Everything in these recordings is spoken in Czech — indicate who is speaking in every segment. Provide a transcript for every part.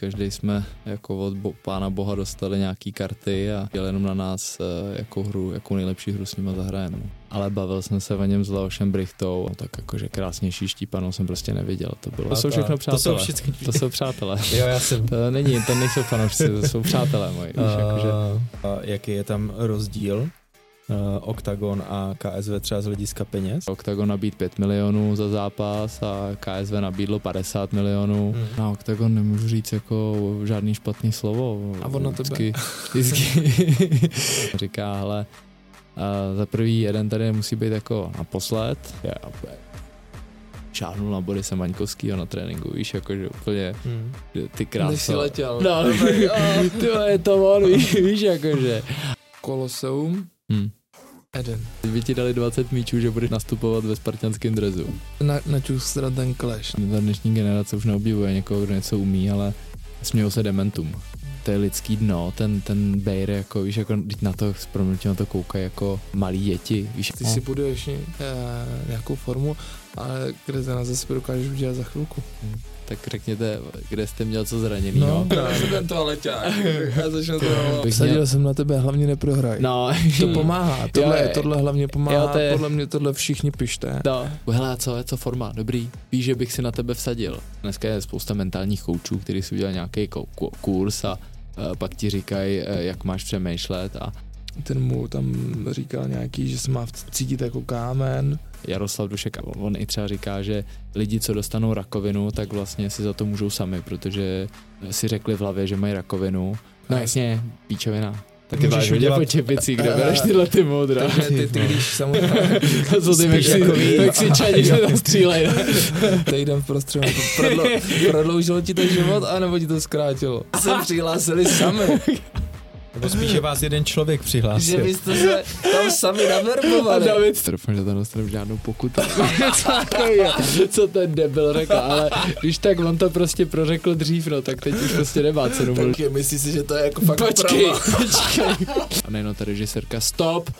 Speaker 1: každý jsme jako od bo- pána boha dostali nějaký karty a dělali jenom na nás eh, jako hru, jakou nejlepší hru s nima zahrajeme. no. Ale bavil jsem se o něm s Leošem Brichtou, no, tak jakože krásnější štípanou jsem prostě neviděl. To bylo. To jsou všechno
Speaker 2: To jsou
Speaker 1: přátelé.
Speaker 2: všichni.
Speaker 1: To jsou přátelé.
Speaker 2: Jo, já jsem.
Speaker 1: To není, to nejsou fanoušci, to jsou přátelé moji. Víš, jakože,
Speaker 2: a jaký je tam rozdíl? Uh, Octagon a KSV třeba z hlediska peněz?
Speaker 1: Octagon nabít 5 milionů za zápas a KSV nabídlo 50 milionů.
Speaker 2: Hmm.
Speaker 1: Na Octagon nemůžu říct jako žádný špatný slovo.
Speaker 3: A on na tebe.
Speaker 1: Vždycky, vždycky říká, hele, a za prvý jeden tady musí být jako naposled. Já šáhnul na Borise Maňkovskýho na tréninku, víš, jakože úplně
Speaker 2: Hmm.
Speaker 1: ty
Speaker 3: Než si
Speaker 1: krása.
Speaker 3: letěl.
Speaker 1: No, ty je to on, víš, víš, jakože.
Speaker 3: Koloseum,
Speaker 1: Hm.
Speaker 3: Eden.
Speaker 1: Teď by ti dali 20 míčů, že budeš nastupovat ve spartianském drezu.
Speaker 3: Na, načustrat ten clash.
Speaker 1: Ta dnešní generace už neobjevuje někoho, kdo něco umí, ale smějou se dementům. To je lidský dno, ten, ten Bejr, jako víš, jako teď na to, s na to koukají jako malí děti, víš.
Speaker 3: Ty si buduješ eh, nějakou formu, ale kde to nás zase dokážeš udělat za chvilku.
Speaker 1: Tak řekněte, kde jste měl co zraněný, no.
Speaker 3: právě ten toaleťák. Já začnu to Vsadil jsem na tebe, hlavně neprohraj.
Speaker 1: No,
Speaker 3: To pomáhá, tohle,
Speaker 1: Jo,
Speaker 3: tohle hlavně pomáhá,
Speaker 1: jo, to je-
Speaker 3: podle mě tohle všichni pište.
Speaker 1: No. Hele, co je co forma? Dobrý. Víš, že bych si na tebe vsadil. Dneska je spousta mentálních koučů, kteří si udělali nějaký kurz a uh, pak ti říkají, uh, jak máš přemýšlet a
Speaker 3: Ten mu tam říkal nějaký, že se má cítit jako kámen.
Speaker 1: Jaroslav Dušek, on i třeba říká, že lidi, co dostanou rakovinu, tak vlastně si za to můžou sami, protože si řekli v hlavě, že mají rakovinu. No jasně, píčovina. Tak ty
Speaker 2: Můžeš
Speaker 1: máš hodně
Speaker 2: udělat-
Speaker 1: po čepici, kde bereš tyhle ty moudra.
Speaker 3: Takže ty, ty když samozřejmě
Speaker 1: A co ty. Mexičani se tam střílej. ne?
Speaker 3: týden v prodlo, prodloužilo ti to život, anebo ti to zkrátilo. Se přihlásili sami,
Speaker 2: Nebo spíš, že vás jeden člověk
Speaker 3: že
Speaker 2: přihlásil.
Speaker 3: vy jste se tam sami
Speaker 1: A
Speaker 3: naverbovali.
Speaker 1: David, doufám, že to nedostanu žádnou pokutu. Co takovýho, co ten debil řekl, ale když tak on to prostě prořekl dřív, no, tak teď už prostě nemá cenu.
Speaker 3: Tak myslíš si, že to je jako fakt
Speaker 1: Počkej,
Speaker 3: pravda?
Speaker 1: počkej. A nejenom ta režisérka, stop,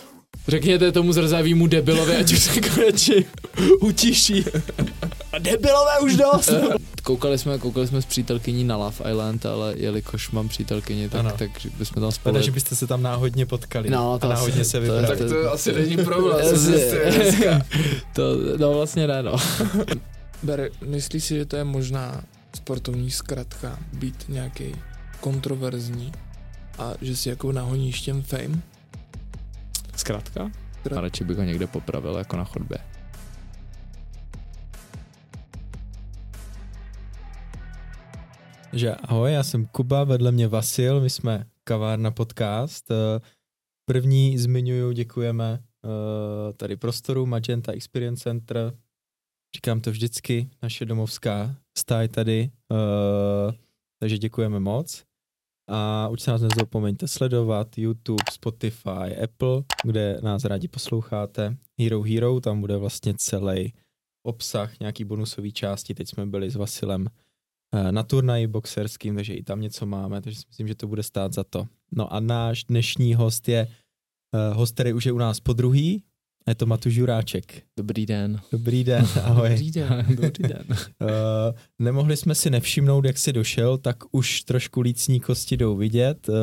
Speaker 1: řekněte tomu zrzavýmu debilovi, ať už se konečně utiší. A debilové už dost. Koukali jsme, koukali jsme s přítelkyní na Love Island, ale jelikož mám přítelkyni, tak,
Speaker 2: Ano.
Speaker 1: tak bychom tam spolu...
Speaker 2: Škoda, že byste se tam náhodně potkali.
Speaker 1: No,
Speaker 2: a
Speaker 1: to
Speaker 2: náhodně
Speaker 1: asi-
Speaker 2: se
Speaker 1: to je-
Speaker 2: vybrali.
Speaker 3: Tak to asi není problém.
Speaker 1: to, no vlastně ne, no.
Speaker 3: Bere, myslíš si, že to je možná sportovní zkratka být nějaký kontroverzní a že si jako nahoníš těm fame?
Speaker 1: Zkrátka? A radši bych ho někde popravil, jako na chodbě.
Speaker 2: Že ahoj, já jsem Kuba, vedle mě Vasil, my jsme Kavárna podcast. Eh, První zmiňuju, děkujeme eh, tady prostoru Magenta Experience Center. Říkám to vždycky, naše domovská stáj tady, eh, takže děkujeme moc. A už se nás nezapomeňte sledovat YouTube, Spotify, Apple, kde nás rádi posloucháte. Hero Hero, tam bude vlastně celý obsah, nějaký bonusové části. Teď jsme byli s Vasilem eh, na turnaji boxerským, takže i tam něco máme, takže si myslím, že to bude stát za to. No a náš dnešní host je uh, host, který už je u nás po druhý, je to Matuš Juráček.
Speaker 1: Dobrý den.
Speaker 2: Dobrý den, ahoj.
Speaker 1: Dobrý den. Dobrý den.
Speaker 2: Uh, nemohli jsme si nevšimnout, jak jsi došel, tak už trošku lícní kosti jdou vidět. Uh,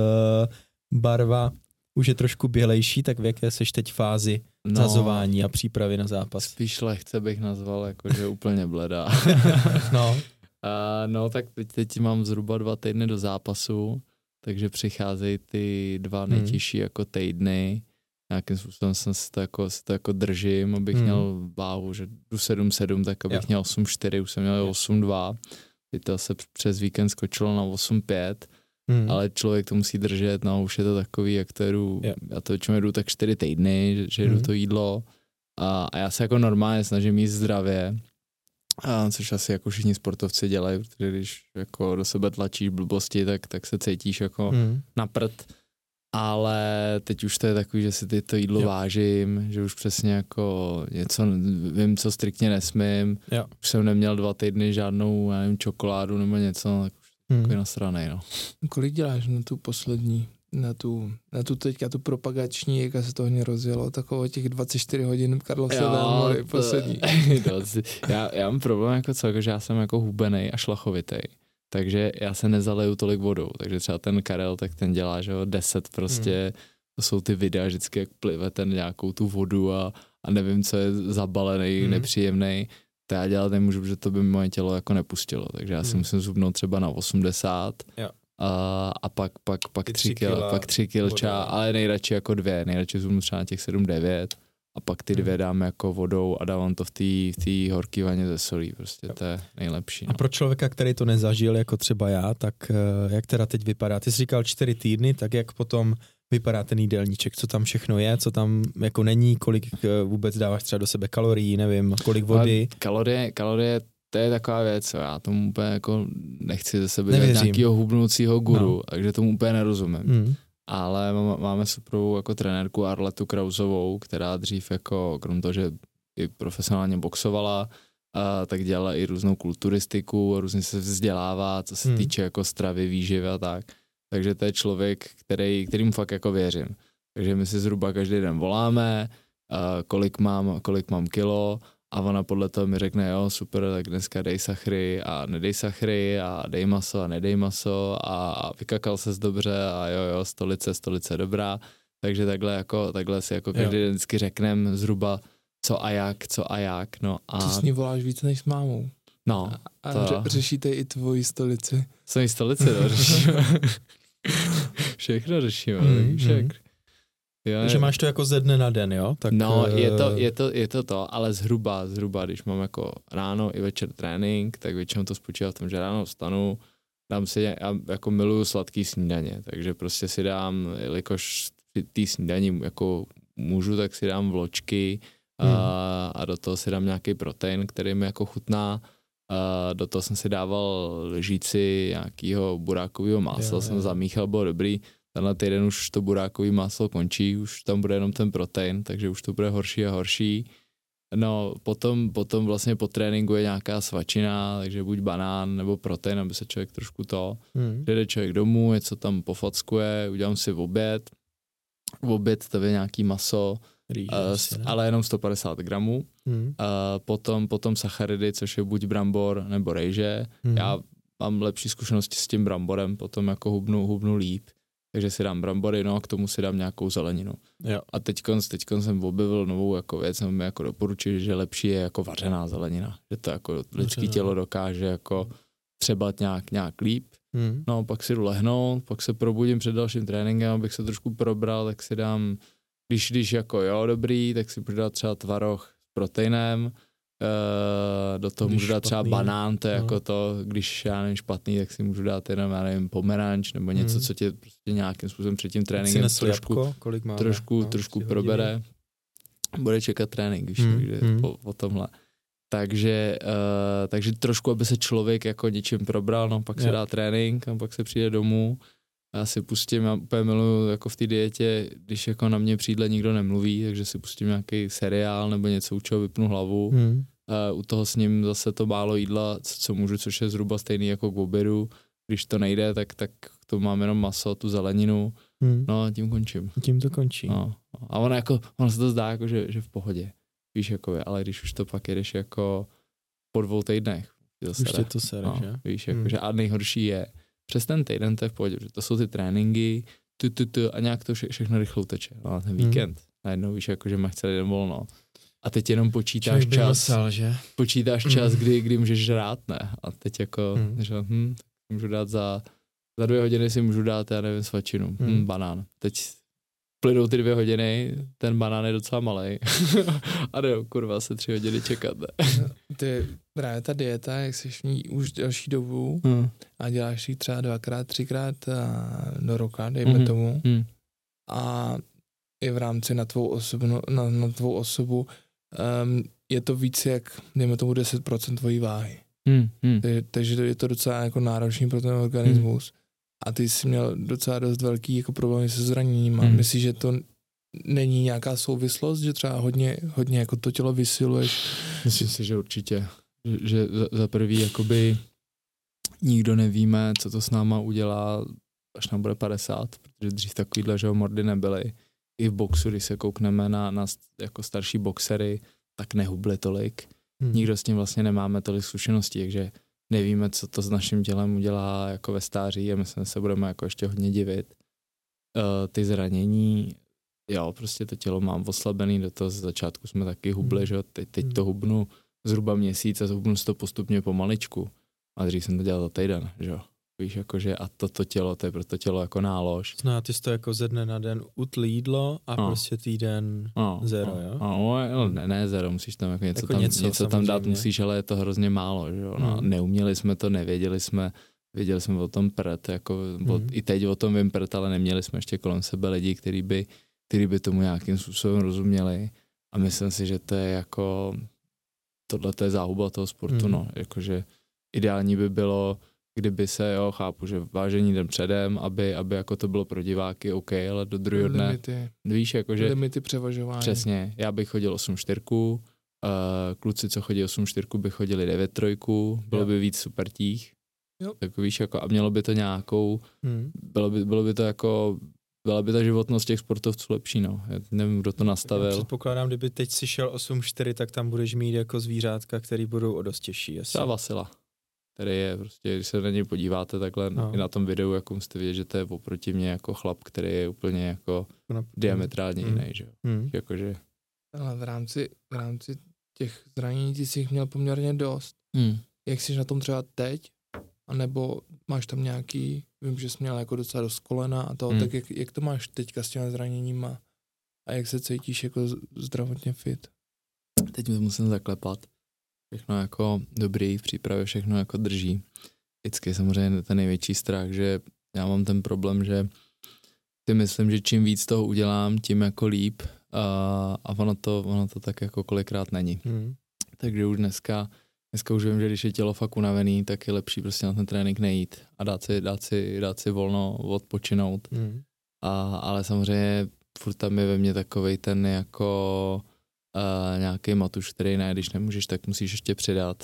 Speaker 2: barva už je trošku bělejší, tak v jaké seš teď fázi no. zazování a přípravy na zápas?
Speaker 1: Spíš lehce bych nazval, jakože úplně bledá.
Speaker 2: No,
Speaker 1: A no, tak teď, teď mám zhruba dva týdny do zápasu, takže přicházejí ty dva
Speaker 2: Hmm.
Speaker 1: nejtěžší jako týdny. Nějakým způsobem jsem si to jako, si to jako držím, abych
Speaker 2: Hmm.
Speaker 1: měl váhu, že jdu 7-7, tak abych
Speaker 2: Jo.
Speaker 1: měl 8-4, už jsem měl
Speaker 2: Jo.
Speaker 1: 8-2. Teď to se přes víkend skočilo na 8-5,
Speaker 2: hmm.
Speaker 1: ale člověk to musí držet, no už je to takový, jak to jedu,
Speaker 2: Jo.
Speaker 1: já to většinou jedu tak 4 týdny, že, že jedu
Speaker 2: Mhm.
Speaker 1: to jídlo a, a já se jako normálně snažím jíst zdravě, a což asi jako všichni sportovci dělají, protože když jako do sebe tlačíš blbosti, tak, tak se cítíš jako
Speaker 2: Hmm.
Speaker 1: na prd. Ale teď už to je takový, že si ty to jídlo
Speaker 2: Jo.
Speaker 1: vážím, že už přesně jako něco vím, co striktně nesmím.
Speaker 2: Jo.
Speaker 1: Už jsem neměl dva týdny žádnou, já nevím, čokoládu nebo něco, tak už
Speaker 2: Hmm.
Speaker 1: takový nasranej, no.
Speaker 3: Kolik děláš na tu poslední, na tu, na tu teďka tu propagační, jak se to hodně rozjelo, takovou těch 24 hodin Vémory, poslední.
Speaker 1: to, já, já mám problém jako co, že já jsem jako hubenej a šlachovitej. Takže já se nezaleju tolik vodou, takže třeba ten Karel, tak ten dělá, že jo, 10 prostě, hmm. to jsou ty videa vždycky, jak plive ten nějakou tu vodu a, a nevím, co je zabalený, hmm. nepříjemný, to já dělat nemůžu, protože to by moje tělo jako nepustilo, takže já si hmm. musím zubnout třeba na 80
Speaker 2: jo.
Speaker 1: a, a pak, pak, pak, tři kila, pak tři kilča, ale nejradši jako dvě, nejradši zubnu třeba na těch 7-9 a pak ty dvě hmm. dám jako vodou a dávám to v té v horký vaně ze solí, prostě to je nejlepší. No.
Speaker 2: A pro člověka, který to nezažil, jako třeba já, tak eh, jak teda teď vypadá? Ty jsi říkal čtyři týdny, tak jak potom vypadá ten jídelníček, co tam všechno je, co tam jako není, kolik eh, vůbec dáváš třeba do sebe kalorií, nevím, kolik vody.
Speaker 1: Ale kalorie, kalorie to je taková věc, já tomu úplně jako nechci ze sebe nějakého hubnoucího guru, no. takže tomu úplně nerozumím. Mm ale máme super jako trenérku Arletu Krausovou, která dřív jako, krom toho, že i profesionálně boxovala, a tak dělala i různou kulturistiku, různě se vzdělává, co se hmm. týče jako stravy, výživy a tak. Takže to je člověk, který, kterým fakt jako věřím. Takže my si zhruba každý den voláme, kolik mám, kolik mám kilo a ona podle toho mi řekne, jo, super, tak dneska dej sachry a nedej sachry a dej maso a nedej maso a, vykakal ses dobře a jo, jo, stolice, stolice dobrá. Takže takhle, jako, takhle si jako každý den vždycky řekneme zhruba co a jak, co a jak. No a...
Speaker 3: Ty s ní voláš víc než s mámou.
Speaker 1: No.
Speaker 3: A, to... řešíte i tvoji stolici.
Speaker 1: Svoji stolici, no, řešíme. Všechno řešíme, mm, však. Mm.
Speaker 2: Jo, Takže máš to jako ze dne na den, jo?
Speaker 1: Tak, no, je to, eh, je, to, je to to, ale zhruba, zhruba, když mám jako ráno i večer trénink, tak většinou to spočívá v tom, že ráno vstanu, dám si, já jako miluju sladký snídaně, takže prostě si dám, jelikož ty snídaní jako můžu, tak si dám vločky hmm. a, a do toho si dám nějaký protein, který mi jako chutná. A do toho jsem si dával lžíci nějakého burákového másla, jsem zamíchal, bylo dobrý tenhle týden už to burákový máslo končí, už tam bude jenom ten protein, takže už to bude horší a horší. No, potom, potom vlastně po tréninku je nějaká svačina, takže buď banán nebo protein, aby se člověk trošku to, hmm. jde člověk domů, něco tam pofackuje, udělám si v oběd, v oběd to je nějaký maso, Rýže, uh, asi, ale jenom 150 gramů. Hmm. Uh, potom, potom sacharidy, což je buď brambor nebo rejže. Hmm. Já mám lepší zkušenosti s tím bramborem, potom jako hubnu, hubnu líp takže si dám brambory, no a k tomu si dám nějakou zeleninu.
Speaker 2: Jo.
Speaker 1: A teď jsem objevil novou jako věc, mi jako doporučil, že lepší je jako vařená zelenina, že to jako lidské tělo dokáže jako třeba nějak, nějak líp. Hmm. No, pak si jdu lehnout, pak se probudím před dalším tréninkem, abych se trošku probral, tak si dám, když, když jako jo, dobrý, tak si přidat třeba tvaroh s proteinem, Uh, do toho když můžu dát třeba banán, to je no. jako to, když já nevím špatný, tak si můžu dát jenom, já nevím, pomeranč nebo něco, hmm. co tě prostě nějakým způsobem před tím tréninkem trošku, jabko, kolik máme? trošku, no, trošku probere. Hodiny. Bude čekat trénink, víš, hmm. takže hmm. Po, po tomhle. Takže, uh, takže trošku, aby se člověk jako něčím probral, no pak se dá trénink a pak se přijde domů. Já si pustím, já úplně miluji jako v té dietě, když jako na mě přijde nikdo nemluví, takže si pustím nějaký seriál nebo něco, u čeho vypnu hlavu. Hmm. Uh, u toho s ním zase to málo jídla, co, co můžu, což je zhruba stejný jako k obědu. Když to nejde, tak, tak to mám jenom maso, tu zeleninu. Hmm. No a tím končím.
Speaker 2: Tím to končí.
Speaker 1: No. A ono jako, ono se to zdá jako, že, že v pohodě. Víš, jako, ale když už to pak jedeš jako po dvou týdnech.
Speaker 2: To už tě to sere, no, že?
Speaker 1: Víš, jako, hmm. že a nejhorší je, přes ten týden to je v pohodě, že to jsou ty tréninky, tu, tu, tu, a nějak to vše, všechno rychle uteče. No, a ten hmm. víkend, hmm. najednou víš, jako, že máš celý den volno. A teď jenom počítáš Člověk čas, musel, že? počítáš hmm. čas, kdy, kdy můžeš žrát, ne? A teď jako, hmm. že hm, můžu dát za, za dvě hodiny si můžu dát, já nevím, svačinu, hmm. hm, banán. Teď plynou ty dvě hodiny, ten banán je docela malý. a ne, kurva, se tři hodiny čekat. Ne?
Speaker 3: ty, právě ta dieta, jak jsi v ní už delší dobu hmm. a děláš ji třeba dvakrát, třikrát do roka, dejme hmm. tomu, hmm. a i v rámci na tvou osobu, na, na tvou osobu um, je to víc jak, dejme tomu 10% tvojí váhy. Hmm. Hmm. Takže, takže je to docela jako náročný pro ten organismus. Hmm a ty jsi měl docela dost velký jako problémy se zraněním. Hmm. Myslíš, že to není nějaká souvislost, že třeba hodně, hodně jako to tělo vysiluješ?
Speaker 1: Myslím si, že určitě. Že za, za prvý jakoby nikdo nevíme, co to s náma udělá, až nám bude 50, protože dřív takovýhle, že mordy nebyly. I v boxu, když se koukneme na, na jako starší boxery, tak nehubly tolik. Hmm. Nikdo s tím vlastně nemáme tolik zkušeností, takže nevíme, co to s naším tělem udělá jako ve stáří a myslím, že se budeme jako ještě hodně divit. Uh, ty zranění, jo, prostě to tělo mám oslabený, do toho z začátku jsme taky hubli, hmm. že teď, teď to hubnu zhruba měsíc a hubnu si to postupně pomaličku. A dřív jsem to dělal za týden, že jo. Víš, jakože a toto to tělo, to je pro to tělo jako nálož.
Speaker 2: No a ty jsi to jako ze dne na den utl jídlo a no. prostě týden no, zero,
Speaker 1: no,
Speaker 2: jo?
Speaker 1: No, no, ne, ne zero, musíš tam jako něco, jako tam, něco, něco tam dát musíš, ale je to hrozně málo, že jo. No, hmm. Neuměli jsme to, nevěděli jsme, věděli jsme o tom prd, jako hmm. o, i teď o tom vím prd, ale neměli jsme ještě kolem sebe lidi, kteří by, který by tomu nějakým způsobem rozuměli a myslím si, že to je jako, tohle je záhuba toho sportu, hmm. no, jakože ideální by bylo, kdyby se, jo, chápu, že vážení den předem, aby, aby jako to bylo pro diváky OK, ale do druhého dne, limity. víš, jakože...
Speaker 3: Limity převažování.
Speaker 1: Přesně, já bych chodil 8 čtyřku, uh, kluci, co chodí 8 čtyřku, by chodili 9 trojku, bylo jo. by víc super těch. Jo. Tak víš, jako, a mělo by to nějakou, hmm. bylo, by, bylo by to jako, byla by ta životnost těch sportovců lepší, no. Já nevím, kdo to nastavil. Já
Speaker 2: předpokládám, kdyby teď si šel 8-4, tak tam budeš mít jako zvířátka, který budou o dost těžší.
Speaker 1: Třeba Vasila který je prostě, když se na něj podíváte takhle no. i na tom videu, jako musíte vidět, že to je oproti mě jako chlap, který je úplně jako no. diametrálně mm. jiný, že jo. Mm. Jakože...
Speaker 3: Ale v rámci, v rámci těch zranění ty jsi jich měl poměrně dost. Mm. Jak jsi na tom třeba teď? A nebo máš tam nějaký, vím, že jsi měl jako docela dost kolena a to, mm. tak jak, jak to máš teďka s těmi zraněníma? A jak se cítíš jako zdravotně fit?
Speaker 1: Teď mi musím zaklepat všechno jako dobrý, v přípravě všechno jako drží. Vždycky samozřejmě ten největší strach, že já mám ten problém, že si myslím, že čím víc toho udělám, tím jako líp a, a ono, to, ono to tak jako kolikrát není. Hmm. Takže už dneska, dneska už vím, že když je tělo fakt unavený, tak je lepší prostě na ten trénink nejít a dát si, dát si, dát si volno, odpočinout. Hmm. A, ale samozřejmě furt tam je ve mně takovej ten jako uh, nějaký matuš, který ne, když nemůžeš, tak musíš ještě přidat.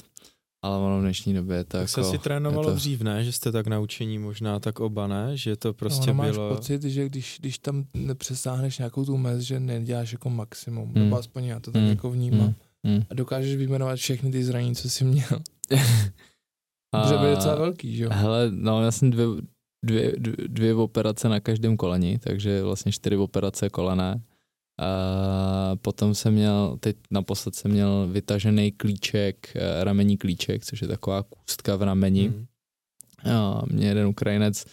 Speaker 1: Ale ono v dnešní době je to
Speaker 2: tak
Speaker 1: jako...
Speaker 2: se si trénovalo to... dřív, ne? Že jste tak naučení možná tak oba, ne? Že to prostě no, máš bylo...
Speaker 3: pocit, že když, když tam nepřesáhneš nějakou tu mez, že neděláš jako maximum. Hmm. Nebo aspoň já to tak hmm. jako vnímám. Hmm. hmm. A dokážeš vyjmenovat všechny ty zranění, co jsi měl. Může být docela velký, že jo?
Speaker 1: Hele, no já jsem dvě, dvě, dvě operace na každém koleni, takže vlastně čtyři operace kolené a potom jsem měl, teď naposled jsem měl vytažený klíček, eh, ramení klíček, což je taková kůstka v rameni. Mm. A mě jeden Ukrajinec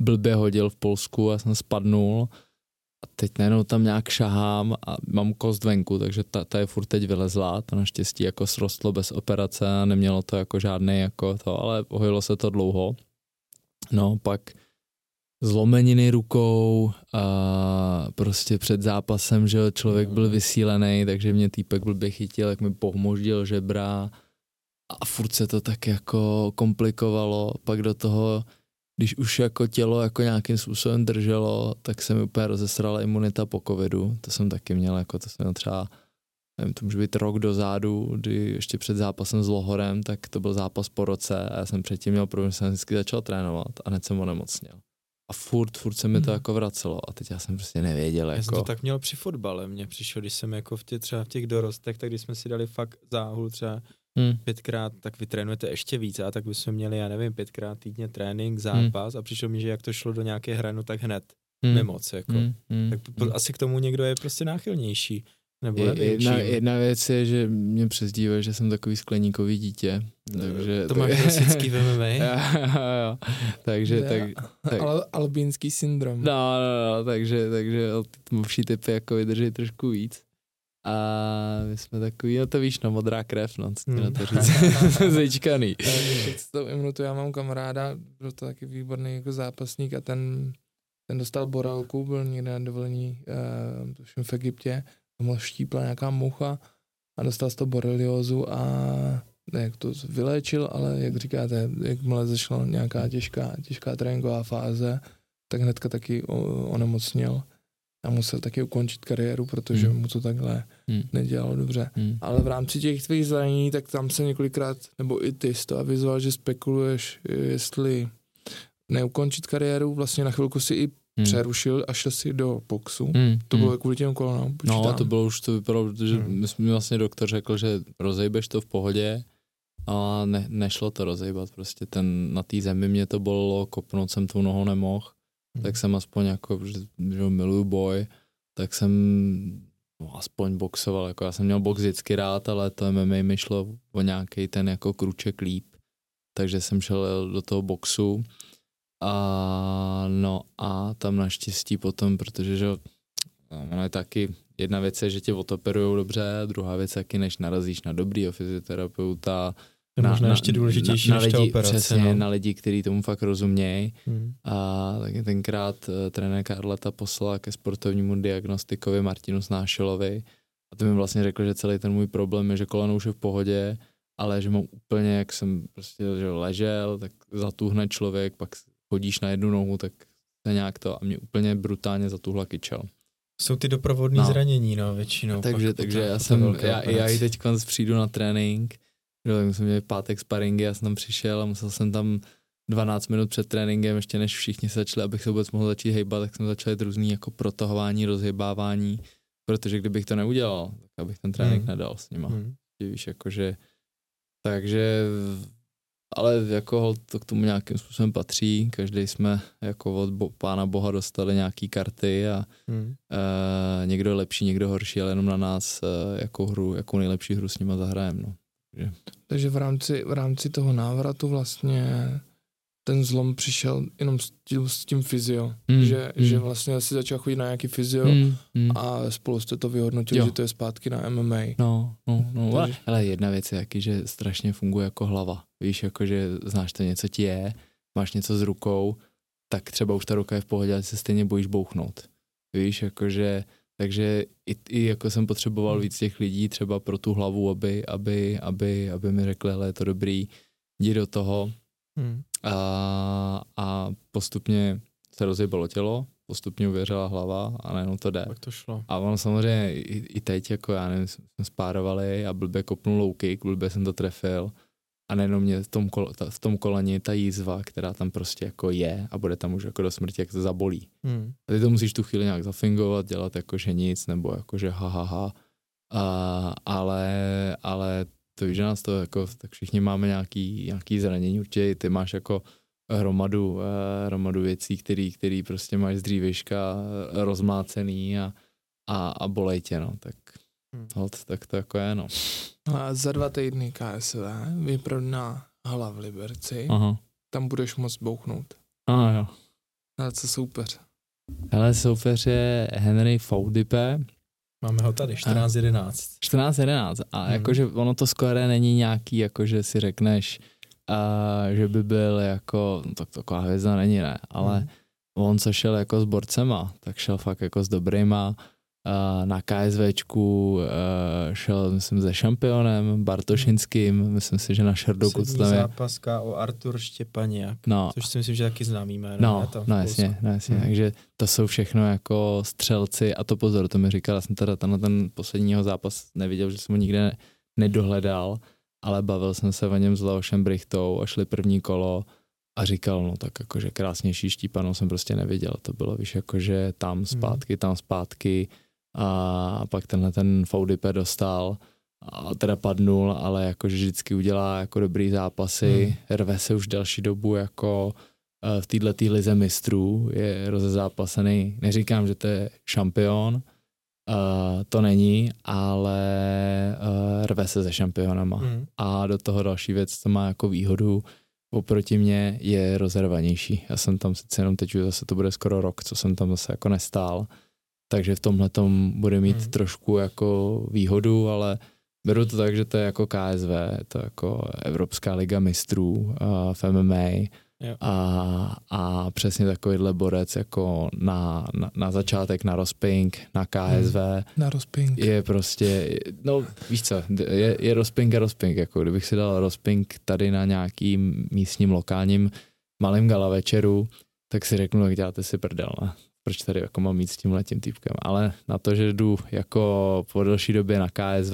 Speaker 1: blbě hodil v Polsku a jsem spadnul a teď najednou tam nějak šahám a mám kost venku, takže ta, ta je furt teď vylezlá, to naštěstí jako srostlo bez operace a nemělo to jako žádný jako to, ale hojilo se to dlouho. No pak zlomeniny rukou a prostě před zápasem, že člověk byl vysílený, takže mě týpek blbě chytil, jak mi pohmoždil žebra a furt se to tak jako komplikovalo, pak do toho, když už jako tělo jako nějakým způsobem drželo, tak se mi úplně rozesrala imunita po covidu, to jsem taky měl, jako to jsem měl třeba nevím, to může být rok dozadu, kdy ještě před zápasem s Lohorem, tak to byl zápas po roce a já jsem předtím měl problém, že jsem vždycky začal trénovat a hned jsem onemocněl a furt, furt se mi to hmm. jako vracelo a teď já jsem prostě nevěděl.
Speaker 2: Já
Speaker 1: jako...
Speaker 2: jsem to tak měl při fotbale, mně přišlo, když jsem jako v tě, třeba v těch dorostech, tak když jsme si dali fakt záhul třeba hmm. pětkrát, tak vy trénujete ještě víc a tak bychom měli, já nevím, pětkrát týdně trénink, zápas hmm. a přišlo mi, že jak to šlo do nějaké hranu, tak hned hmm. nemoc, jako. Hmm. Hmm. Tak hmm. asi k tomu někdo je prostě náchylnější. Nebo
Speaker 1: jedna, jedna věc je, že mě přezdívají, že jsem takový skleníkový dítě. Takže,
Speaker 2: to máš klasický v MMA.
Speaker 1: takže, tak,
Speaker 3: tak, Al, albínský syndrom.
Speaker 1: No, no, no, takže, takže mluvší typy jako vydrží trošku víc. A my jsme takový, no to víš, no modrá krev, no, co ti hmm. na to říct, zečkaný.
Speaker 3: S tou imunitou já mám kamaráda, byl to taky výborný jako zápasník a ten, ten dostal boralku, byl někde na dovolení, uh, tuším v Egyptě mu štípla nějaká mucha a dostal z toho boreliózu a ne, jak to vyléčil, ale jak říkáte, jakmile zašla nějaká těžká, těžká tréninková fáze, tak hnedka taky onemocněl a musel taky ukončit kariéru, protože hmm. mu to takhle hmm. nedělalo dobře. Hmm. Ale v rámci těch tvých zranění, tak tam se několikrát, nebo i ty jsi to avizoval, že spekuluješ, jestli neukončit kariéru, vlastně na chvilku si i hmm. přerušil a šel si do boxu. Hmm. To bylo hmm. kvůli těm kolenám.
Speaker 1: No, to bylo už to vypadalo, protože hmm. mi vlastně doktor řekl, že rozejbeš to v pohodě, a ne, nešlo to rozejbat, prostě ten, na té zemi mě to bolelo, kopnout jsem tu nohou nemohl, hmm. tak jsem aspoň jako, že, že miluju boj, tak jsem no, aspoň boxoval, jako já jsem měl box vždycky rád, ale to MMA mi šlo o nějaký ten jako kruček líp, takže jsem šel do toho boxu a no a tam naštěstí potom, protože že ono je taky, jedna věc je, že tě otoperujou dobře, druhá věc je taky, než narazíš na dobrýho fyzioterapeuta,
Speaker 2: je na, možná na, ještě důležitější
Speaker 1: na, na
Speaker 2: než
Speaker 1: lidi,
Speaker 2: operace.
Speaker 1: Přesně,
Speaker 2: no.
Speaker 1: na lidi, kteří tomu fakt rozumějí.
Speaker 2: Hmm.
Speaker 1: A taky tenkrát uh, trenérka Arleta poslala ke sportovnímu diagnostikovi Martinu Snášelovi a to mi vlastně řekl, že celý ten můj problém je, že koleno už je v pohodě, ale že mám úplně, jak jsem prostě že ležel, tak zatuhne člověk, pak chodíš na jednu nohu, tak to nějak to a mě úplně brutálně zatuhla kyčel.
Speaker 2: Jsou ty doprovodné no. zranění, no, většinou.
Speaker 1: Takže, takže já jsem, já, já i teď přijdu na trénink, Jo, tak jsme měli pátek sparingy, já jsem tam přišel a musel jsem tam 12 minut před tréninkem, ještě než všichni se začali, abych se vůbec mohl začít hejbat, tak jsme začali různý jako protahování, rozhybávání, protože kdybych to neudělal, tak abych ten trénink hmm. nedal s nima. Hmm. Víš, jakože, takže, ale jako to k tomu nějakým způsobem patří, každý jsme jako od bo, pána boha dostali nějaký karty a hmm. e, někdo lepší, někdo horší, ale jenom na nás, e, jakou hru, jakou nejlepší hru s nima zahrajeme. No.
Speaker 3: Takže, Takže v rámci, v rámci toho návratu vlastně ten zlom přišel jenom s tím, s tím fyzio, mm, že, mm. že vlastně si začal chodit na nějaký fyzio mm, mm. a spolu jste to vyhodnotili, jo. že to je zpátky na MMA.
Speaker 1: No, no, no, ale, ale jedna věc je jaký, že strašně funguje jako hlava. Víš, jako že znáš to něco ti je, máš něco s rukou, tak třeba už ta ruka je v pohodě, ale se stejně bojíš bouchnout. Víš, jakože takže i, i jako jsem potřeboval hmm. víc těch lidí třeba pro tu hlavu, aby, aby, aby, aby mi řekli, hele, je to dobrý, jdi do toho. Hmm. A, a postupně se rozjebalo tělo, postupně uvěřila hlava a najednou to jde.
Speaker 2: Tak to šlo.
Speaker 1: A on samozřejmě i, i teď, jako já nevím, jsme spárovali a blbě kopnul low kick, blbě jsem to trefil a nejenom mě v tom, kol, ta, v tom koleni ta jízva, která tam prostě jako je a bude tam už jako do smrti, jak to zabolí. Hmm. A ty to musíš tu chvíli nějak zafingovat, dělat jako že nic, nebo jako že ha, ha, ha. A, ale, ale to víš, že nás to jako, tak všichni máme nějaký, nějaký zranění, určitě ty máš jako hromadu, eh, hromadu věcí, který, který prostě máš z dřívěžka rozmácený a, a, a bolej tě, no, tak Hmm. Hold, tak to jako je, no.
Speaker 3: A za dva týdny KSV vyprodaná hala v Liberci. Aha. Tam budeš moct bouchnout.
Speaker 1: Aha, jo.
Speaker 3: Ale co soupeř?
Speaker 1: Hele, soupeř je Henry Foudipe.
Speaker 2: Máme ho tady, 14-11.
Speaker 1: 14-11. A hmm. jakože ono to skoro není nějaký, jakože si řekneš, uh, že by byl jako, no tak taková hvězda není, ne, ale hmm. on co šel jako s borcema, tak šel fakt jako s dobrýma, na KSVčku šel, myslím, se šampionem Bartošinským, myslím si, že na Šerdoku
Speaker 2: tam je. zápaska o Artur Štěpaniak, no. což si myslím, že taky známý jméno.
Speaker 1: No, no jasně, no jasně. Hmm. takže to jsou všechno jako střelci a to pozor, to mi říkal, já jsem teda ten, ten posledního zápas neviděl, že jsem ho nikde nedohledal, ale bavil jsem se o něm s Leošem Brichtou a šli první kolo a říkal, no tak jakože krásnější štípanou jsem prostě neviděl, to bylo víš, jakože tam hmm. zpátky, hmm. tam zpátky, a pak tenhle ten Foudipe dostal a teda padnul, ale jakože vždycky udělá jako dobrý zápasy, hmm. rve se už další dobu jako e, v této tý lize mistrů, je rozezápasený, neříkám, že to je šampion, uh, to není, ale uh, rve se se šampionama. Hmm. A do toho další věc, co má jako výhodu oproti mě, je rozervanější. Já jsem tam sice jenom teď, zase to bude skoro rok, co jsem tam zase jako nestál, takže v tomhle tom bude mít hmm. trošku jako výhodu, ale beru to tak, že to je jako KSV, to jako Evropská liga mistrů uh, v MMA a, a přesně takovýhle borec jako na, na, na začátek na Rosping, na KSV. Hmm.
Speaker 3: Na Rosping.
Speaker 1: Je prostě, no víš co, je, je Rosping a Rosping, jako kdybych si dal Rosping tady na nějakým místním lokálním malým gala večeru, tak si řeknu, jak děláte si prdel, ne? Proč tady jako mám mít s tím letím týpkem, ale na to, že jdu jako po delší době na KSV,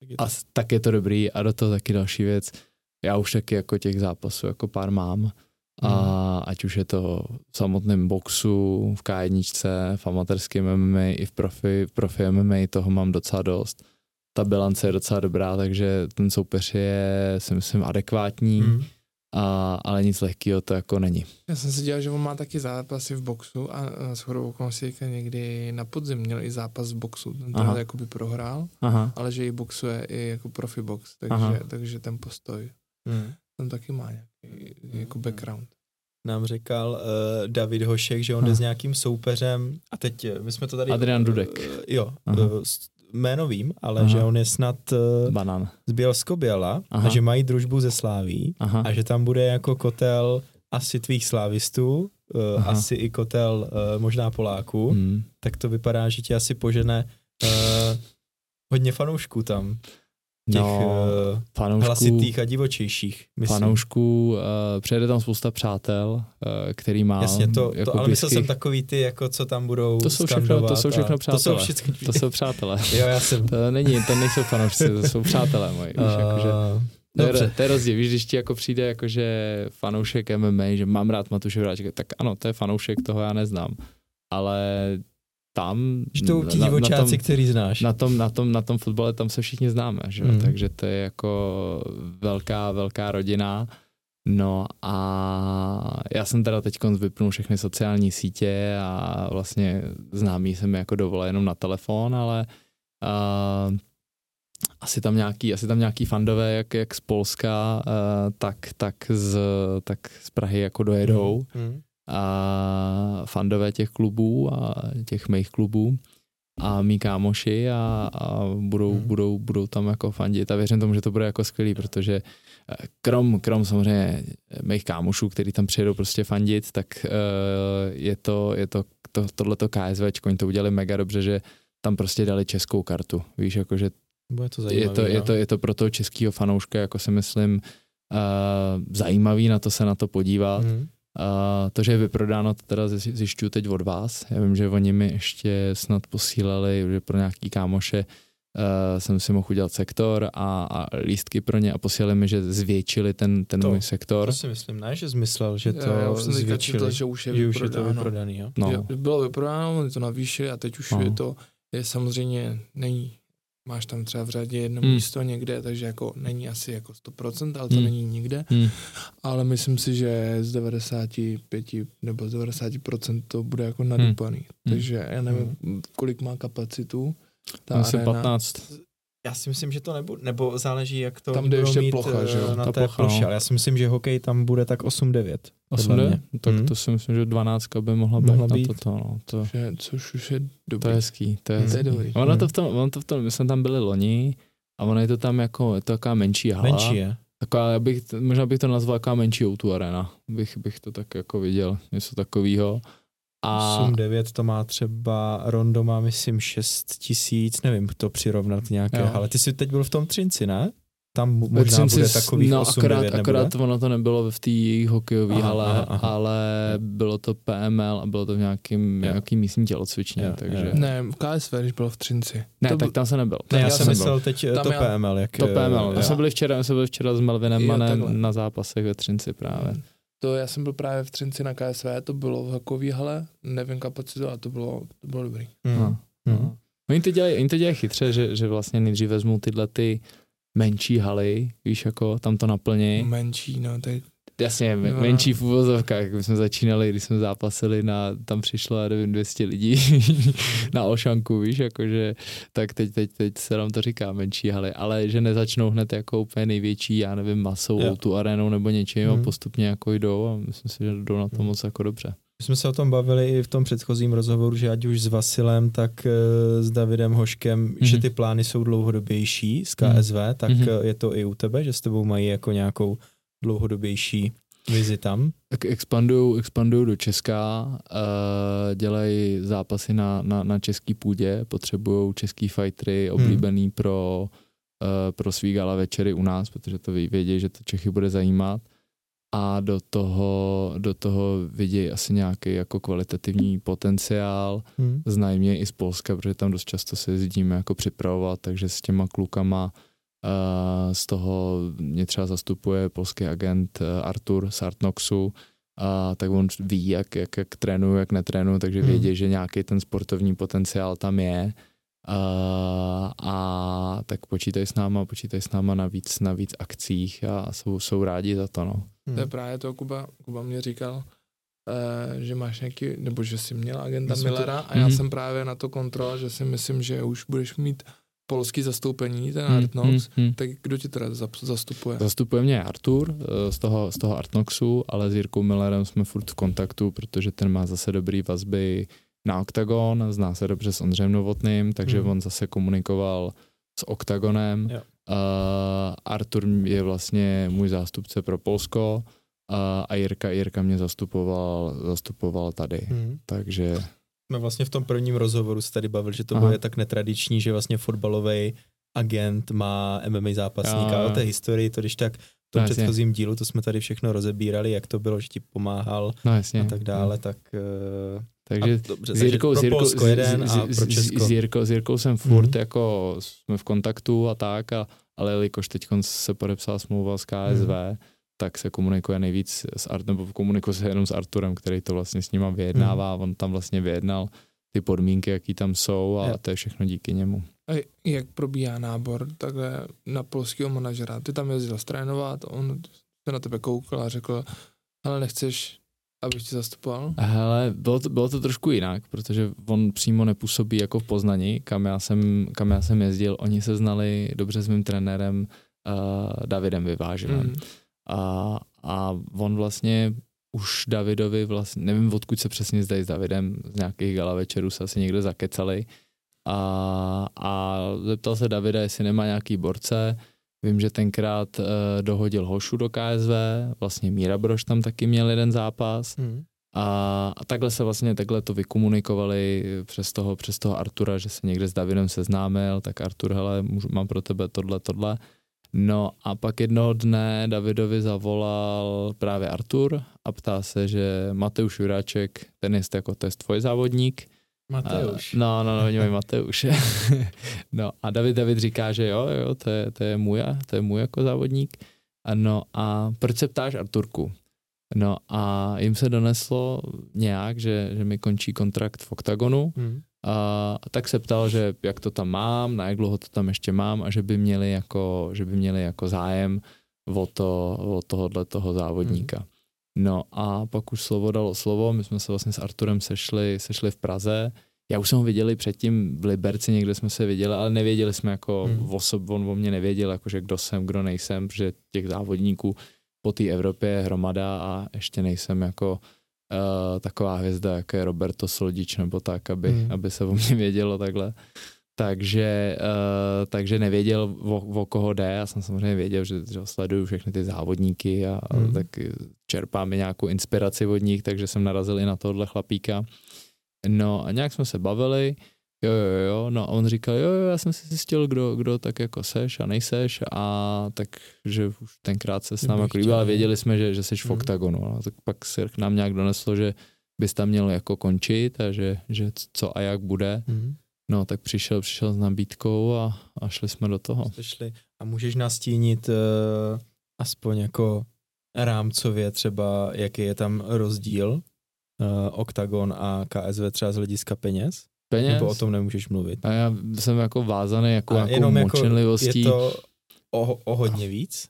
Speaker 1: tak je to, a tak je to dobrý a do toho taky další věc, já už taky jako těch zápasů jako pár mám a hmm. ať už je to v samotném boxu, v K1, v amatérském MMA i v profi, v profi MMA toho mám docela dost ta bilance je docela dobrá, takže ten soupeř je, si myslím, adekvátní, mm. A, ale nic lehkého to jako není.
Speaker 3: Já jsem si dělal, že on má taky zápasy v boxu a s chodou okolností někdy na podzim měl i zápas v boxu, ten to jakoby prohrál, Aha. ale že i boxuje i jako profi box, takže, takže ten postoj mm. tam taky má nějaký jako background
Speaker 2: nám říkal uh, David Hošek, že on jde s nějakým soupeřem a teď eh, my jsme to tady...
Speaker 1: Adrian Dudek. Uh,
Speaker 2: jo, uh, jméno vím, ale Aha. že on je snad uh,
Speaker 1: Banan.
Speaker 2: z Bělsko-Běla a že mají družbu ze Sláví Aha. a že tam bude jako kotel asi tvých slávistů, uh, asi i kotel uh, možná Poláků, hmm. tak to vypadá, že ti asi požene uh, hodně fanoušků tam těch no, uh, fanoušků, hlasitých a divočejších.
Speaker 1: Myslím. Fanoušků, uh, přijede tam spousta přátel, uh, který má.
Speaker 2: Jasně, to, jako to ale myslel jsem takový ty, jako co tam budou
Speaker 1: To jsou všechno, to jsou všechno přátelé. To jsou, všechny... to jsou přátelé.
Speaker 2: jo, já jsem.
Speaker 1: To není, to nejsou fanoušci, to jsou přátelé moji. Uh, jakože, to, je, to je rozdíl, víš, když ti jako přijde jakože fanoušek MMA, že mám rád Matuše Vráčka, tak ano, to je fanoušek, toho já neznám. Ale tam...
Speaker 2: Že to ti divočáci, který znáš.
Speaker 1: Na tom, na, tom, na tom fotbale tam se všichni známe, že? Mm. takže to je jako velká, velká rodina. No a já jsem teda teď vypnul všechny sociální sítě a vlastně známý jsem jako dovolil jenom na telefon, ale uh, asi tam nějaký, asi tam nějaký fandové, jak, jak z Polska, uh, tak, tak, z, tak z Prahy jako dojedou. Mm. Mm a fandové těch klubů a těch mých klubů a mý kámoši a, a budou, hmm. budou, budou tam jako fandit a věřím tomu, že to bude jako skvělý, protože eh, krom, krom samozřejmě mých kámošů, který tam přijedou prostě fandit, tak uh, je to, je to, to tohleto KSV, oni to udělali mega dobře, že tam prostě dali českou kartu, víš, jakože
Speaker 2: bude to
Speaker 1: zajímavý, je, to, je, to, je to pro toho českého fanouška, jako si myslím, uh, zajímavý na to se na to podívat. Hmm. A to, že je vyprodáno, to teda zjišťuju teď od vás. Já vím, že oni mi ještě snad posílali, že pro nějaký kámoše uh, jsem si mohl udělat sektor a, a lístky pro ně a posílali mi, že zvětšili ten, ten to, můj sektor.
Speaker 2: To si myslím, ne, že zmyslel, že to já,
Speaker 3: už zvětšili. Četl, že už je,
Speaker 2: že už je to vyprodaný. Jo?
Speaker 3: No. Bylo vyprodáno, oni to navýšili a teď už no. je to, je samozřejmě, není máš tam třeba v řadě jedno hmm. místo někde, takže jako není asi jako 100%, ale to hmm. není nikde. Hmm. Ale myslím si, že z 95 nebo z 90% to bude jako hmm. nadupaný. Hmm. Takže já nevím, hmm. kolik má kapacitu
Speaker 1: ta Asi arena. 15.
Speaker 2: Já si myslím, že to nebude, nebo záleží, jak to
Speaker 3: tam, kde ještě mít plocha, že
Speaker 2: jo? na ta té plocha, ploše, no. ale já si myslím, že hokej tam bude tak 8-9.
Speaker 1: 8-9? Tak hmm. to si myslím, že 12 by mohla být, mohla být. na toto, no. to,
Speaker 3: že, což už je dobrý.
Speaker 1: To je hezký, to je,
Speaker 3: hmm.
Speaker 1: hezký.
Speaker 3: to je dobrý.
Speaker 1: Ono to v tom, ono to v tom, my jsme tam byli loni a ono je to tam jako, je to taková menší hala.
Speaker 2: Menší je.
Speaker 1: Taková, já bych, možná bych to nazval taková menší o arena, bych, bych to tak jako viděl, něco takového.
Speaker 2: A... 8-9 to má třeba, Rondo má myslím 6 tisíc, nevím to přirovnat nějaké, jo. ale ty jsi teď byl v tom Třinci, ne? Tam možná Třinci, bude takových no, 8,
Speaker 1: akorát,
Speaker 2: 9,
Speaker 1: akorát ono to nebylo v té hokejové hale, aha, aha. ale bylo to PML a bylo to v nějakým, nějaký místní tělocvičně, jo, takže... Jo.
Speaker 3: Ne, v KSV, když bylo v Třinci.
Speaker 1: Ne, to tak tam se nebyl.
Speaker 2: Ne, já, já jsem myslel teď tam to já, PML. Jak,
Speaker 1: to PML, my jsme byli včera, my jsme byli včera s Melvinem jo, na, na zápasech ve Třinci právě. Hmm.
Speaker 3: To já jsem byl právě v Třinci na KSV, to bylo v hokové hale, nevím kapacitu, a to bylo, to bylo dobrý.
Speaker 1: Mm. No. Mm. Oni to dělají, oni to dělají chytře, že, že vlastně nejdřív vezmou tyhle ty menší haly, víš, jako tam to naplní.
Speaker 3: Menší, no, tak
Speaker 1: Jasně, no. menší v uvozovkách, jak jsme začínali, když jsme zápasili, na, tam přišlo, já nevím, 200 lidí na Ošanku, víš, jakože, tak teď, teď, teď se nám to říká menší haly, ale že nezačnou hned jako úplně největší, já nevím, masou, jo. tu arenou nebo něčím mm. a postupně jako jdou a myslím si, že jdou na to mm. moc jako dobře.
Speaker 2: My jsme se o tom bavili i v tom předchozím rozhovoru, že ať už s Vasilem, tak uh, s Davidem Hoškem, mm-hmm. že ty plány jsou dlouhodobější z KSV, mm-hmm. tak mm-hmm. je to i u tebe, že s tebou mají jako nějakou dlouhodobější vizi tam?
Speaker 1: Tak expandují, expandují do Česka, uh, dělají zápasy na, na, na český půdě, potřebují český fightery hmm. oblíbený hmm. pro, uh, pro svý gala večery u nás, protože to vědí, že to Čechy bude zajímat a do toho, do toho vidí asi nějaký jako kvalitativní potenciál. Hmm. Znají mě i z Polska, protože tam dost často se jezdíme jako připravovat, takže s těma klukama Uh, z toho mě třeba zastupuje polský agent uh, Artur z Artnoxu, a tak on ví, jak, jak, jak trénuju, jak netrénuju, takže hmm. vědí, že nějaký ten sportovní potenciál tam je a, a tak počítají s náma, počítají s náma na víc, na víc akcích a jsou, jsou rádi za to, no.
Speaker 3: Hmm. To je právě to, Kuba, Kuba mě říkal, uh, že máš nějaký, nebo že jsi měl agenta Millera to... a já mm-hmm. jsem právě na to kontrol, že si myslím, že už budeš mít polský zastoupení, ten hmm, Artnox, hmm, hmm. tak kdo ti teda zastupuje?
Speaker 1: Zastupuje mě Artur eh, z toho, z toho Artnoxu, ale s Jirkou Millerem jsme furt v kontaktu, protože ten má zase dobrý vazby na Octagon, zná se dobře s Ondřejem Novotným, takže hmm. on zase komunikoval s Octagonem. Uh, Artur je vlastně můj zástupce pro Polsko uh, a Jirka, Jirka mě zastupoval, zastupoval tady, hmm. takže
Speaker 2: jsme vlastně v tom prvním rozhovoru se tady bavili, že to bude tak netradiční, že vlastně fotbalový agent má MMA zápasníka. O té historii, to když tak v tom no, předchozím jasně. dílu, to jsme tady všechno rozebírali, jak to bylo, že ti pomáhal
Speaker 1: no, jasně.
Speaker 2: a tak dále, tak...
Speaker 1: Uh, takže, dobře, s Jirkou, s Jirkou, jeden a pro Česko. S, Jirkou, s Jirkou jsem furt mm-hmm. jako, jsme v kontaktu a tak, a, ale jelikož teď se podepsala smlouva s KSV, mm-hmm tak se komunikuje nejvíc s Art, nebo komunikuje se jenom s Arturem, který to vlastně s nima vyjednává, hmm. on tam vlastně vyjednal ty podmínky, jaký tam jsou a je. to je všechno díky němu.
Speaker 3: A jak probíhá nábor takhle na polského manažera? Ty tam jezdil trénovat, on se na tebe koukal a řekl, ale nechceš, abych tě zastupoval?
Speaker 1: Hele, bylo to, bylo to trošku jinak, protože on přímo nepůsobí jako v Poznani, kam já jsem, kam já jsem jezdil. Oni se znali dobře s mým trenérem uh, Davidem Vyvážilem. Mm. A, a on vlastně už Davidovi vlastně, nevím odkud se přesně zdají s Davidem, z nějakých gala večerů se asi někde zakecali. A, a zeptal se Davida, jestli nemá nějaký borce, Vím, že tenkrát uh, dohodil Hošu do KSV, vlastně Míra Broš tam taky měl jeden zápas. Hmm. a, a takhle se vlastně, takhle to vykomunikovali přes toho, přes toho Artura, že se někde s Davidem seznámil, tak Artur, hele, můžu, mám pro tebe tohle, tohle No a pak jednoho dne Davidovi zavolal právě Artur a ptá se, že Mateuš Juráček, ten je jako to je tvoj závodník.
Speaker 2: Mateuš.
Speaker 1: A, no, no, no, oni mají Mateuš. no a David, David říká, že jo, jo, to je, to je můj, to je můj jako závodník. A no a proč se ptáš Arturku? No a jim se doneslo nějak, že, že mi končí kontrakt v OKTAGONu, hmm. A tak se ptal, že jak to tam mám, na jak dlouho to tam ještě mám a že by měli jako, že by měli jako zájem o, to, o tohohle toho závodníka. Mm. No a pak už slovo dalo slovo, my jsme se vlastně s Arturem sešli, sešli v Praze, já už jsem ho viděli předtím v Liberci, někde jsme se viděli, ale nevěděli jsme jako mm. osob, on o mě nevěděl, jakože kdo jsem, kdo nejsem, protože těch závodníků po té Evropě je hromada a ještě nejsem jako uh, taková hvězda, jako je Roberto Slodič nebo tak, aby, mm. aby se o mě vědělo takhle. Takže, uh, takže nevěděl, o, o koho jde. Já jsem samozřejmě věděl, že, že sleduju všechny ty závodníky a mm. tak čerpám nějakou inspiraci od nich, takže jsem narazil i na tohle chlapíka. No a nějak jsme se bavili jo, jo, jo, no a on říkal, jo, jo, já jsem si zjistil, kdo, kdo tak jako seš a nejseš a tak, že už tenkrát se s námi jako líbil, ale věděli jsme, že, že seš v mm. oktagonu, a tak pak se k nám nějak doneslo, že bys tam měl jako končit a že, že co a jak bude. Mm. No, tak přišel, přišel s nabídkou a, a šli jsme do toho.
Speaker 2: Šli. A můžeš nastínit uh, aspoň jako rámcově třeba, jaký je tam rozdíl uh, Octagon a KSV třeba z hlediska peněz?
Speaker 1: Peněz.
Speaker 2: Nebo o tom nemůžeš mluvit.
Speaker 1: A já jsem jako vázaný jako a nějakou močenlivostí.
Speaker 2: Jako je to o, o hodně víc?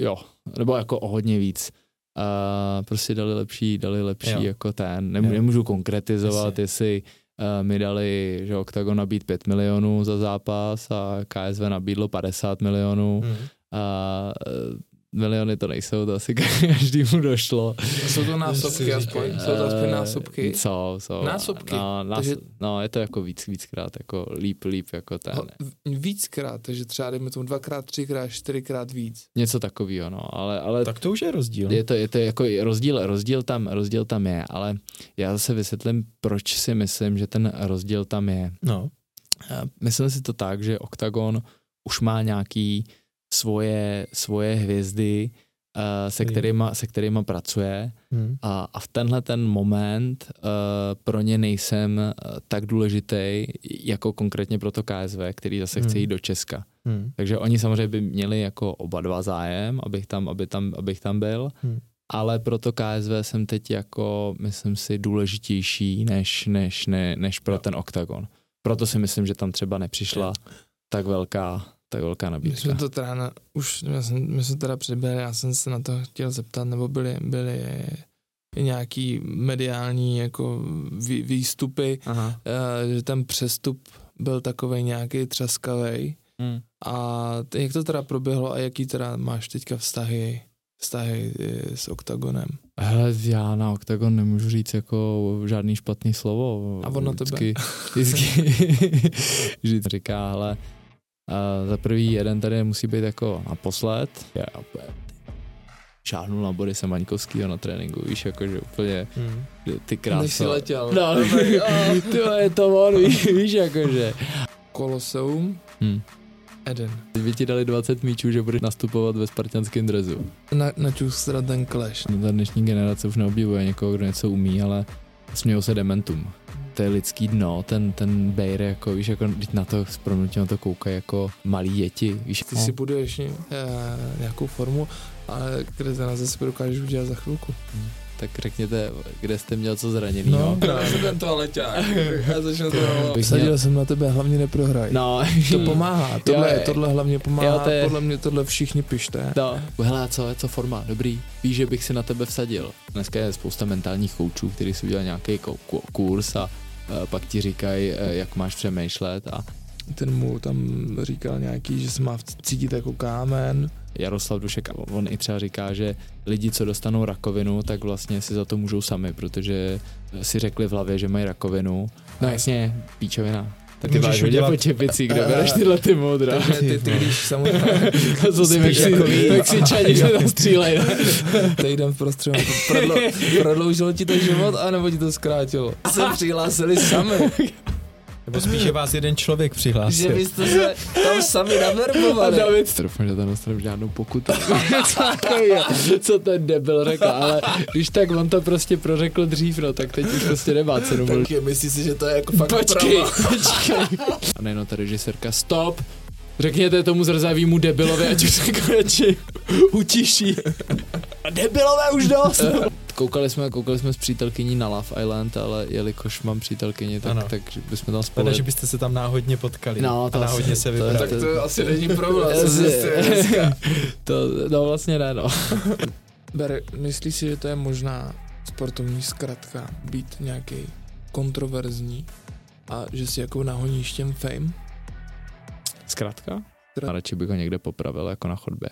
Speaker 1: Jo, nebo jako o hodně víc. A prostě dali lepší, dali lepší jo. jako ten. Nemů, nemůžu konkretizovat, Jasně. jestli uh, mi dali, že Octagon nabít 5 milionů za zápas a KSV nabídlo 50 milionů. Hmm. A miliony to nejsou, to asi každému došlo.
Speaker 3: Jsou to násobky aspoň? Jsou to aspoň násobky?
Speaker 1: Jsou, jsou.
Speaker 3: Násobky?
Speaker 1: No, nás, takže... no, je to jako víc, víckrát, jako líp, líp, jako ten. No,
Speaker 3: víckrát, takže třeba dejme tomu dvakrát, třikrát, čtyřikrát víc.
Speaker 1: Něco takového, no, ale, ale...
Speaker 2: Tak to už je rozdíl.
Speaker 1: Je to, je to jako rozdíl, rozdíl tam, rozdíl tam je, ale já zase vysvětlím, proč si myslím, že ten rozdíl tam je.
Speaker 2: No.
Speaker 1: Myslím si to tak, že Octagon už má nějaký svoje, svoje hvězdy, uh, se, kterýma, se kterýma pracuje hmm. a, a v tenhle ten moment uh, pro ně nejsem uh, tak důležitý jako konkrétně pro to KSV, který zase hmm. chce jít do Česka. Hmm. Takže oni samozřejmě by měli jako oba dva zájem, abych tam, aby tam, abych tam byl, hmm. ale pro to KSV jsem teď jako, myslím si, důležitější než, než, ne, než pro no. ten OKTAGON proto si myslím, že tam třeba nepřišla tak velká, tak velká nabídka.
Speaker 3: My jsme to teda, na, už, my jsme, my jsme teda přibyli, já jsem se na to chtěl zeptat, nebo byly, byly nějaký mediální jako vý, výstupy, Aha. Uh, že ten přestup byl takový nějaký třaskavý. Hmm. A jak to teda proběhlo a jaký teda máš teďka vztahy, vztahy eh, s OKTAGONem?
Speaker 1: Hele, já na OKTAGON nemůžu říct jako žádný špatný slovo.
Speaker 3: A on na tebe?
Speaker 1: Vždycky, vždycky říká, ale uh, za prvý jeden tady musí být jako naposled. Já šáhnul na body Maňkovskýho na tréninku, víš, jakože úplně hmm. ty krásy.
Speaker 3: Než si letěl.
Speaker 1: No, ty je to on, víš, víš jakože.
Speaker 3: Koloseum, hmm. Eden.
Speaker 1: Teď by ti dali 20 míčů, že budeš nastupovat ve spartanském drezu.
Speaker 3: Na, teda ten clash.
Speaker 1: No, ta dnešní generace už neobdivuje někoho, kdo něco umí, ale smějou se dementum. To je lidský dno, ten, ten Bejr, jako víš, jako na to s na to koukají jako malí děti, víš.
Speaker 3: Ty no. si buduješ uh, nějakou formu, ale které za nás zase dokážeš udělat za chvilku. Hmm
Speaker 1: tak řekněte, kde jste měl co zraněný. No,
Speaker 3: no. ten toaleťák. Já začnu to Vsadil jsem na tebe, hlavně neprohraj. No. to pomáhá, tohle, jo, tohle hlavně pomáhá, jo, to je... podle mě tohle všichni pište.
Speaker 1: No, hele, co, co forma, dobrý, víš, že bych si na tebe vsadil. Dneska je spousta mentálních koučů, kteří si udělali nějaký kurz a pak ti říkají, e, jak máš přemýšlet a
Speaker 3: ten mu tam říkal nějaký, že se má cítit jako kámen.
Speaker 1: Jaroslav Dušek, on i třeba říká, že lidi, co dostanou rakovinu, tak vlastně si za to můžou sami, protože si řekli v hlavě, že mají rakovinu. No jasně, píčovina. Tak ty máš hodně po čepici, kde bereš tyhle ty moudra.
Speaker 3: Takže ty, ty když samozřejmě...
Speaker 1: co ty Mexičani se tam střílej.
Speaker 3: Týden v prostředu prodloužilo ti to život, anebo ti to zkrátilo? Se přihlásili sami.
Speaker 2: Nebo spíš, že vás jeden člověk přihlásil.
Speaker 3: Že byste se tam sami naverbovali.
Speaker 1: A David, doufám, že tam dostanu žádnou pokutu. co ten debil řekl, ale když tak on to prostě prořekl dřív, no, tak teď už prostě nemá cenu.
Speaker 3: Tak myslíš si, že to je jako fakt
Speaker 1: počkej, počkej. A nejenom ta režisérka, stop, Řekněte tomu zrzavýmu debilovi, ať už se konečně utiší. Debilové už dost! koukali jsme, koukali jsme s přítelkyní na Love Island, ale jelikož mám přítelkyni, tak, ano. tak bychom tam spolu...
Speaker 2: že byste se tam náhodně potkali
Speaker 1: no, to
Speaker 2: a náhodně
Speaker 1: asi,
Speaker 2: se vybrali.
Speaker 3: tak to, to asi není problém.
Speaker 1: to, no vlastně ne, no.
Speaker 3: Ber, myslíš si, že to je možná sportovní zkratka být nějaký kontroverzní a že si jako nahoníš těm fame?
Speaker 1: Zkrátka? A radši bych ho někde popravil jako na chodbě.